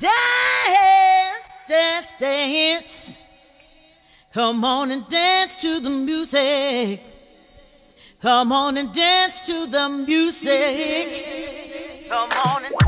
Dance, dance, dance. Come on and dance to the music. Come on and dance to the music. Come on and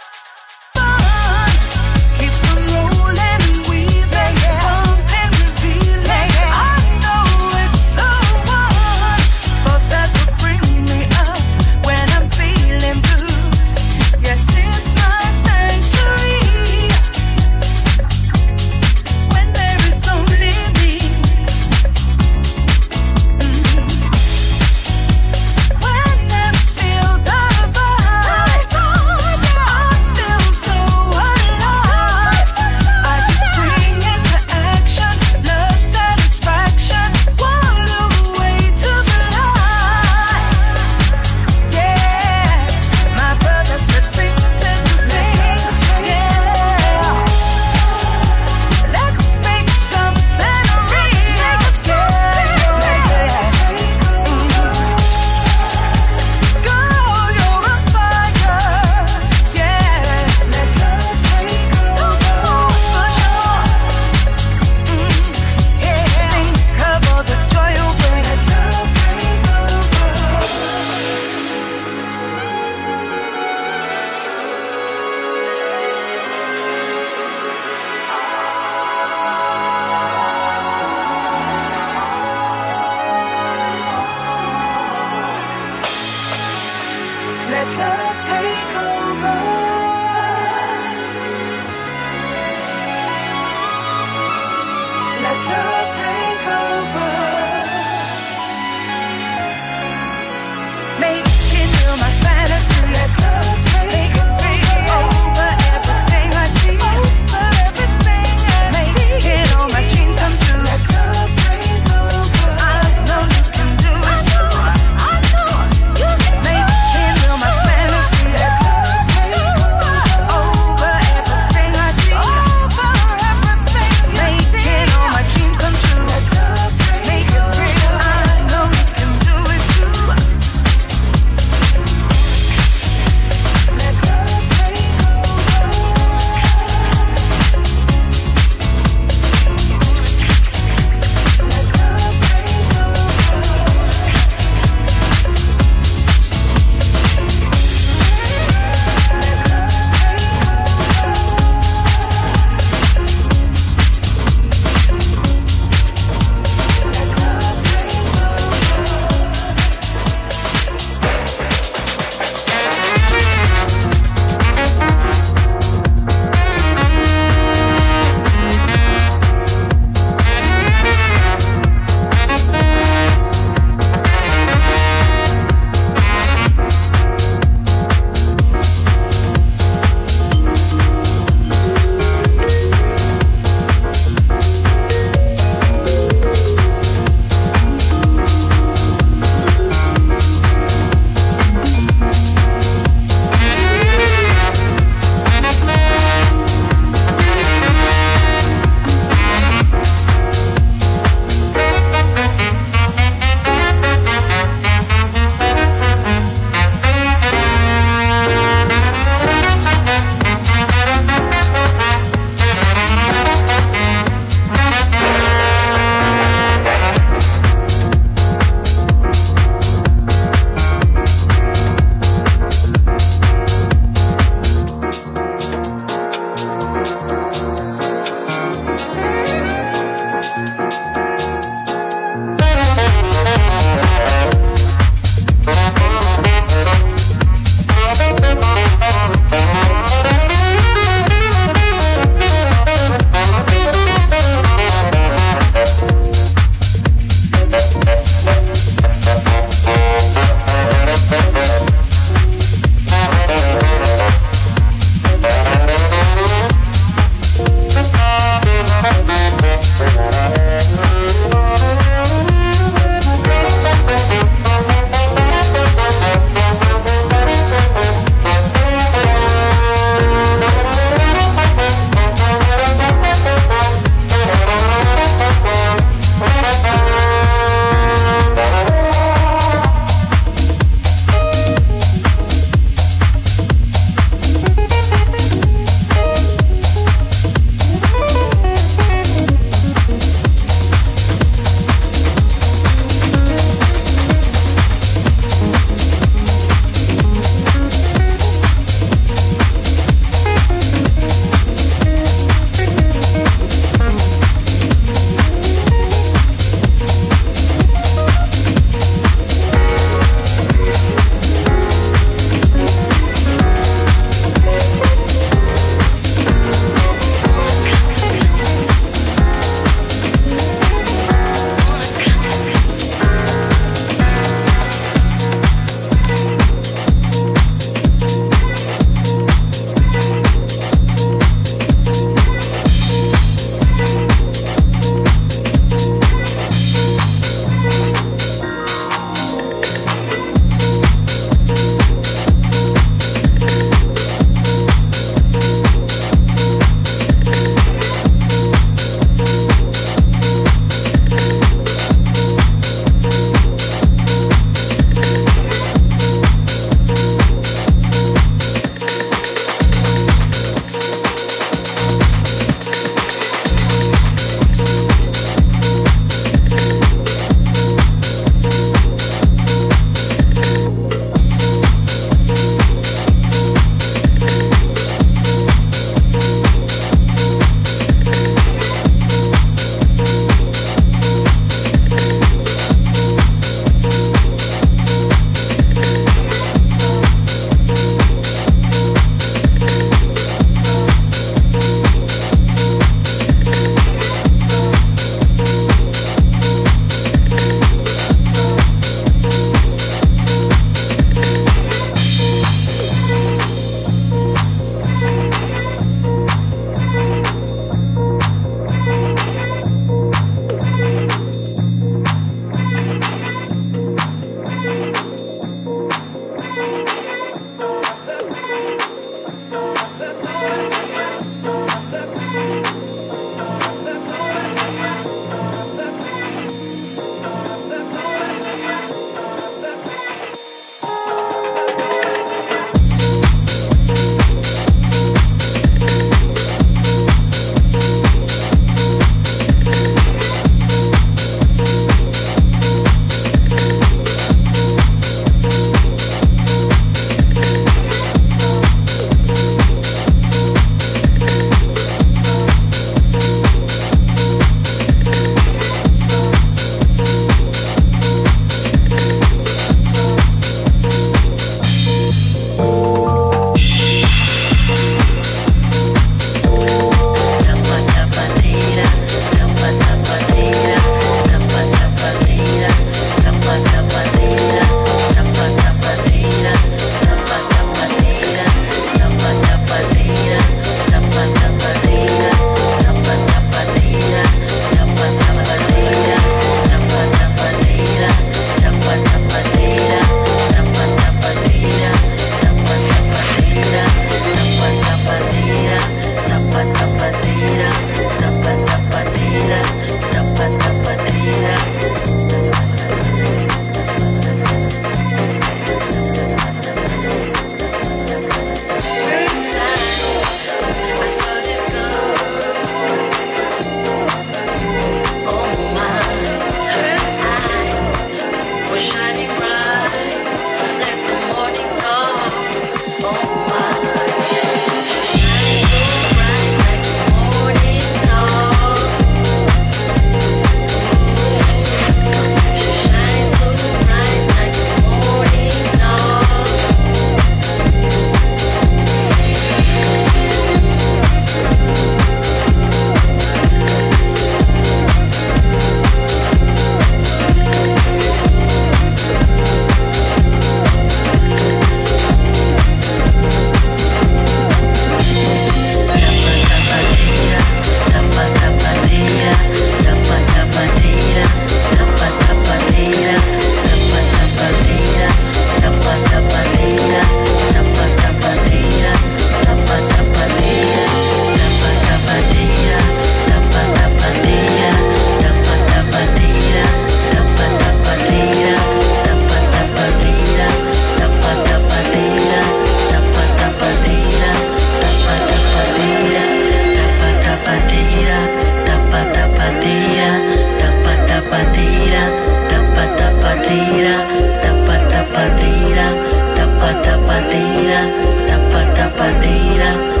fatiga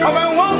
I won't